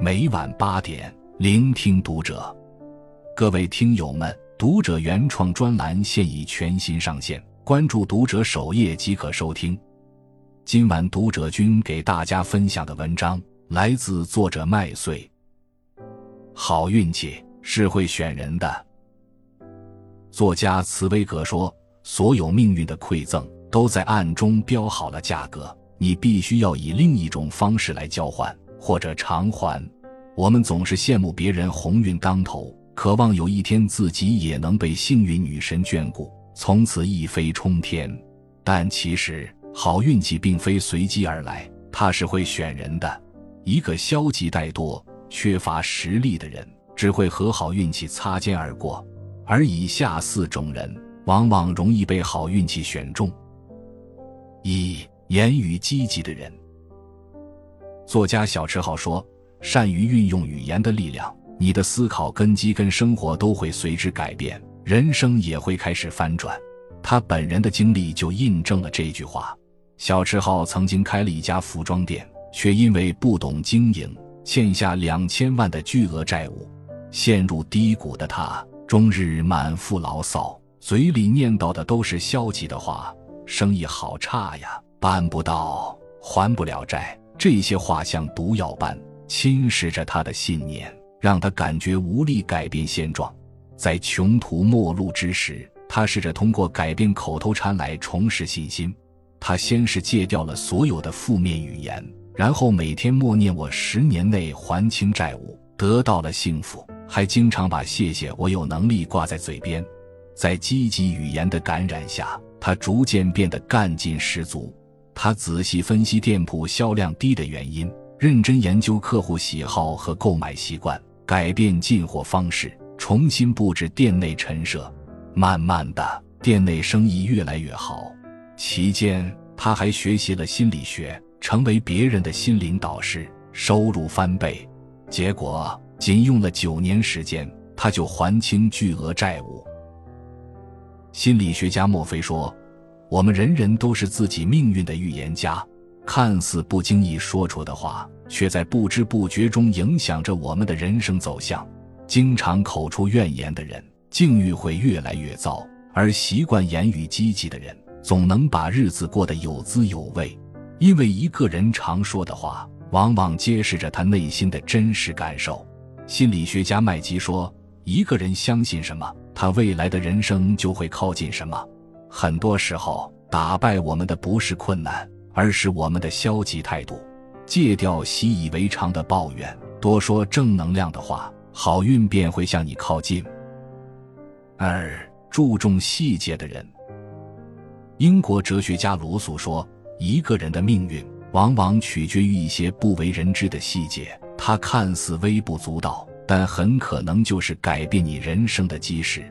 每晚八点，聆听读者。各位听友们，读者原创专栏现已全新上线，关注读者首页即可收听。今晚读者君给大家分享的文章来自作者麦穗。好运气是会选人的。作家茨威格说：“所有命运的馈赠都在暗中标好了价格，你必须要以另一种方式来交换。”或者偿还，我们总是羡慕别人鸿运当头，渴望有一天自己也能被幸运女神眷顾，从此一飞冲天。但其实，好运气并非随机而来，它是会选人的。一个消极怠惰、缺乏实力的人，只会和好运气擦肩而过。而以下四种人，往往容易被好运气选中：一、言语积极的人。作家小池浩说：“善于运用语言的力量，你的思考根基跟生活都会随之改变，人生也会开始翻转。”他本人的经历就印证了这句话。小池浩曾经开了一家服装店，却因为不懂经营，欠下两千万的巨额债务，陷入低谷的他，终日满腹牢骚，嘴里念叨的都是消极的话：“生意好差呀，办不到，还不了债。”这些话像毒药般侵蚀着他的信念，让他感觉无力改变现状。在穷途末路之时，他试着通过改变口头禅来重拾信心。他先是戒掉了所有的负面语言，然后每天默念“我十年内还清债务，得到了幸福”，还经常把“谢谢我有能力”挂在嘴边。在积极语言的感染下，他逐渐变得干劲十足。他仔细分析店铺销量低的原因，认真研究客户喜好和购买习惯，改变进货方式，重新布置店内陈设。慢慢的，店内生意越来越好。期间，他还学习了心理学，成为别人的心灵导师，收入翻倍。结果，仅用了九年时间，他就还清巨额债务。心理学家墨菲说。我们人人都是自己命运的预言家，看似不经意说出的话，却在不知不觉中影响着我们的人生走向。经常口出怨言的人，境遇会越来越糟；而习惯言语积极的人，总能把日子过得有滋有味。因为一个人常说的话，往往揭示着他内心的真实感受。心理学家麦基说：“一个人相信什么，他未来的人生就会靠近什么。”很多时候，打败我们的不是困难，而是我们的消极态度。戒掉习以为常的抱怨，多说正能量的话，好运便会向你靠近。二、注重细节的人。英国哲学家罗素说：“一个人的命运往往取决于一些不为人知的细节，它看似微不足道，但很可能就是改变你人生的基石。”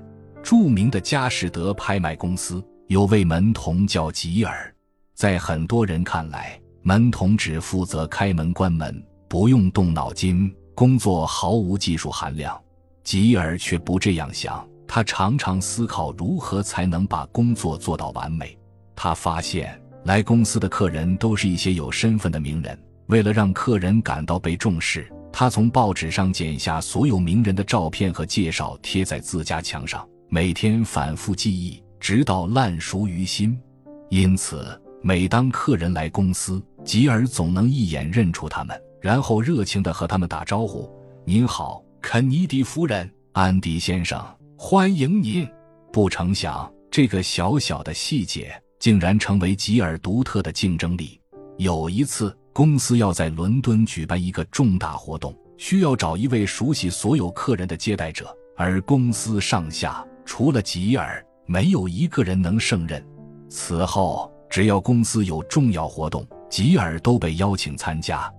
著名的佳士得拍卖公司有位门童叫吉尔，在很多人看来，门童只负责开门关门，不用动脑筋，工作毫无技术含量。吉尔却不这样想，他常常思考如何才能把工作做到完美。他发现来公司的客人都是一些有身份的名人，为了让客人感到被重视，他从报纸上剪下所有名人的照片和介绍，贴在自家墙上。每天反复记忆，直到烂熟于心。因此，每当客人来公司，吉尔总能一眼认出他们，然后热情地和他们打招呼：“您好，肯尼迪夫人，安迪先生，欢迎您。”不成想，这个小小的细节竟然成为吉尔独特的竞争力。有一次，公司要在伦敦举办一个重大活动，需要找一位熟悉所有客人的接待者，而公司上下。除了吉尔，没有一个人能胜任。此后，只要公司有重要活动，吉尔都被邀请参加。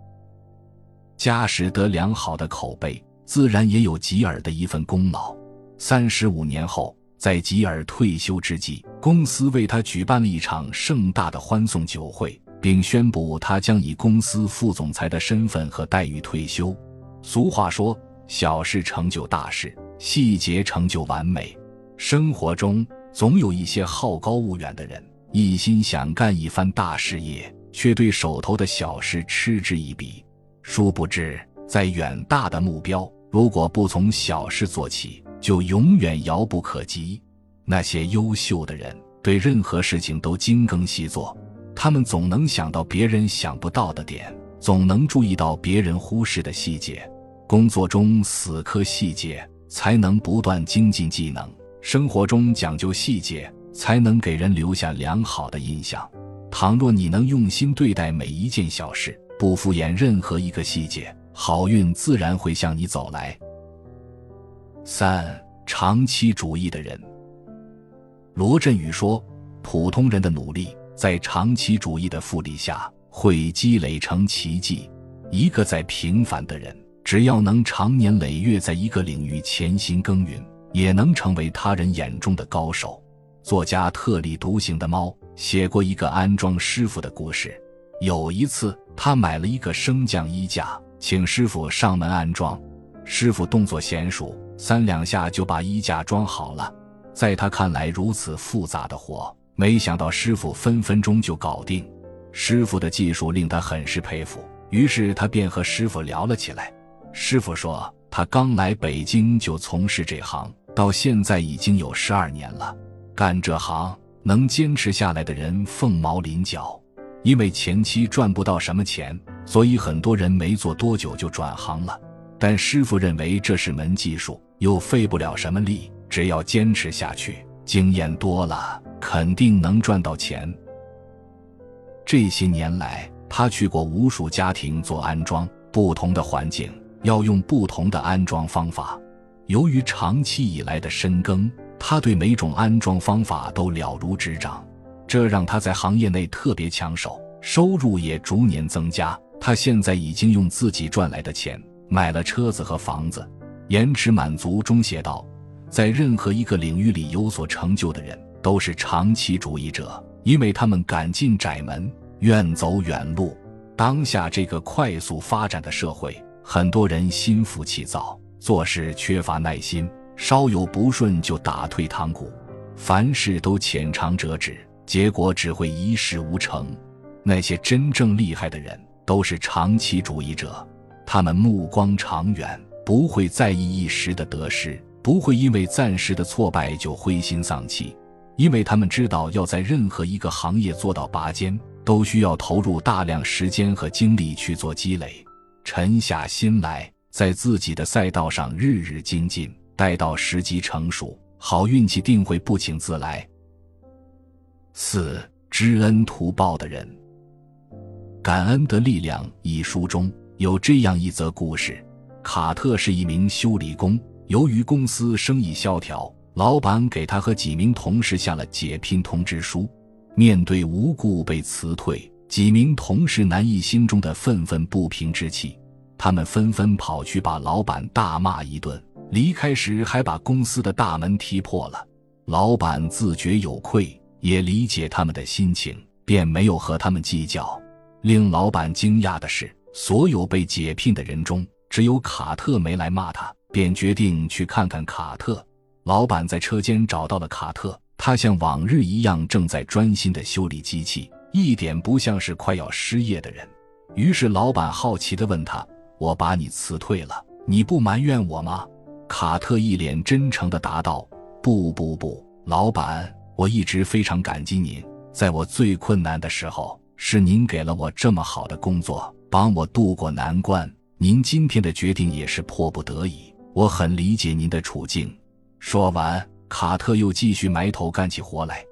佳士得良好的口碑，自然也有吉尔的一份功劳。三十五年后，在吉尔退休之际，公司为他举办了一场盛大的欢送酒会，并宣布他将以公司副总裁的身份和待遇退休。俗话说：“小事成就大事，细节成就完美。”生活中总有一些好高骛远的人，一心想干一番大事业，却对手头的小事嗤之以鼻。殊不知，在远大的目标，如果不从小事做起，就永远遥不可及。那些优秀的人，对任何事情都精耕细作，他们总能想到别人想不到的点，总能注意到别人忽视的细节。工作中死磕细节，才能不断精进技能；生活中讲究细节，才能给人留下良好的印象。倘若你能用心对待每一件小事，不敷衍任何一个细节，好运自然会向你走来。三、长期主义的人。罗振宇说：“普通人的努力，在长期主义的复利下，会积累成奇迹。一个再平凡的人。”只要能长年累月在一个领域潜心耕耘，也能成为他人眼中的高手。作家特立独行的猫写过一个安装师傅的故事。有一次，他买了一个升降衣架，请师傅上门安装。师傅动作娴熟，三两下就把衣架装好了。在他看来，如此复杂的活，没想到师傅分分钟就搞定。师傅的技术令他很是佩服，于是他便和师傅聊了起来。师傅说，他刚来北京就从事这行，到现在已经有十二年了。干这行能坚持下来的人凤毛麟角，因为前期赚不到什么钱，所以很多人没做多久就转行了。但师傅认为这是门技术，又费不了什么力，只要坚持下去，经验多了，肯定能赚到钱。这些年来，他去过无数家庭做安装，不同的环境。要用不同的安装方法。由于长期以来的深耕，他对每种安装方法都了如指掌，这让他在行业内特别抢手，收入也逐年增加。他现在已经用自己赚来的钱买了车子和房子。延迟满足中写道：“在任何一个领域里有所成就的人，都是长期主义者，因为他们敢进窄门，愿走远路。当下这个快速发展的社会。”很多人心浮气躁，做事缺乏耐心，稍有不顺就打退堂鼓，凡事都浅尝辄止，结果只会一事无成。那些真正厉害的人都是长期主义者，他们目光长远，不会在意一时的得失，不会因为暂时的挫败就灰心丧气，因为他们知道要在任何一个行业做到拔尖，都需要投入大量时间和精力去做积累。沉下心来，在自己的赛道上日日精进，待到时机成熟，好运气定会不请自来。四知恩图报的人，《感恩的力量》一书中有这样一则故事：卡特是一名修理工，由于公司生意萧条，老板给他和几名同事下了解聘通知书。面对无故被辞退。几名同事难抑心中的愤愤不平之气，他们纷纷跑去把老板大骂一顿。离开时还把公司的大门踢破了。老板自觉有愧，也理解他们的心情，便没有和他们计较。令老板惊讶的是，所有被解聘的人中，只有卡特没来骂他，便决定去看看卡特。老板在车间找到了卡特，他像往日一样正在专心的修理机器。一点不像是快要失业的人，于是老板好奇地问他：“我把你辞退了，你不埋怨我吗？”卡特一脸真诚地答道：“不不不，老板，我一直非常感激您，在我最困难的时候，是您给了我这么好的工作，帮我渡过难关。您今天的决定也是迫不得已，我很理解您的处境。”说完，卡特又继续埋头干起活来。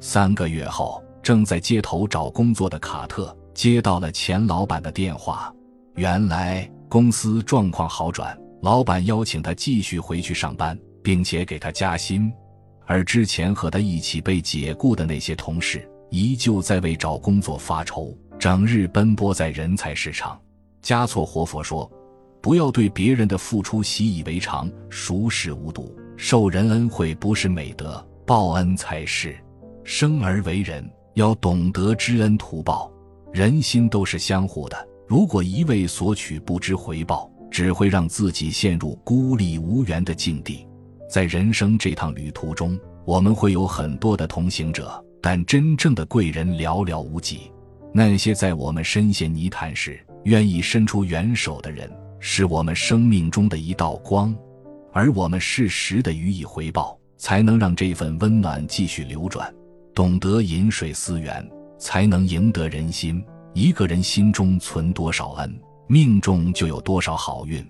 三个月后。正在街头找工作的卡特接到了钱老板的电话，原来公司状况好转，老板邀请他继续回去上班，并且给他加薪。而之前和他一起被解雇的那些同事，依旧在为找工作发愁，整日奔波在人才市场。加措活佛说：“不要对别人的付出习以为常，熟视无睹。受人恩惠不是美德，报恩才是。生而为人。”要懂得知恩图报，人心都是相互的。如果一味索取不知回报，只会让自己陷入孤立无援的境地。在人生这趟旅途中，我们会有很多的同行者，但真正的贵人寥寥无几。那些在我们深陷泥潭时愿意伸出援手的人，是我们生命中的一道光，而我们适时的予以回报，才能让这份温暖继续流转。懂得饮水思源，才能赢得人心。一个人心中存多少恩，命中就有多少好运。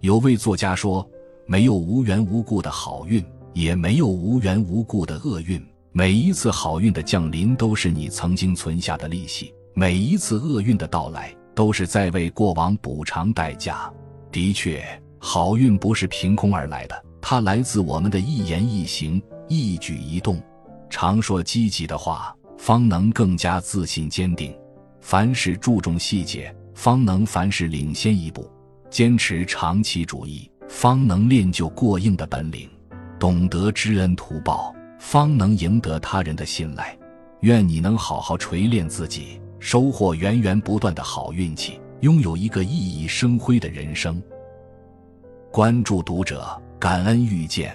有位作家说：“没有无缘无故的好运。”也没有无缘无故的厄运，每一次好运的降临都是你曾经存下的利息，每一次厄运的到来都是在为过往补偿代价。的确，好运不是凭空而来的，它来自我们的一言一行、一举一动。常说积极的话，方能更加自信坚定；凡事注重细节，方能凡事领先一步；坚持长期主义，方能练就过硬的本领。懂得知恩图报，方能赢得他人的信赖。愿你能好好锤炼自己，收获源源不断的好运气，拥有一个熠熠生辉的人生。关注读者，感恩遇见。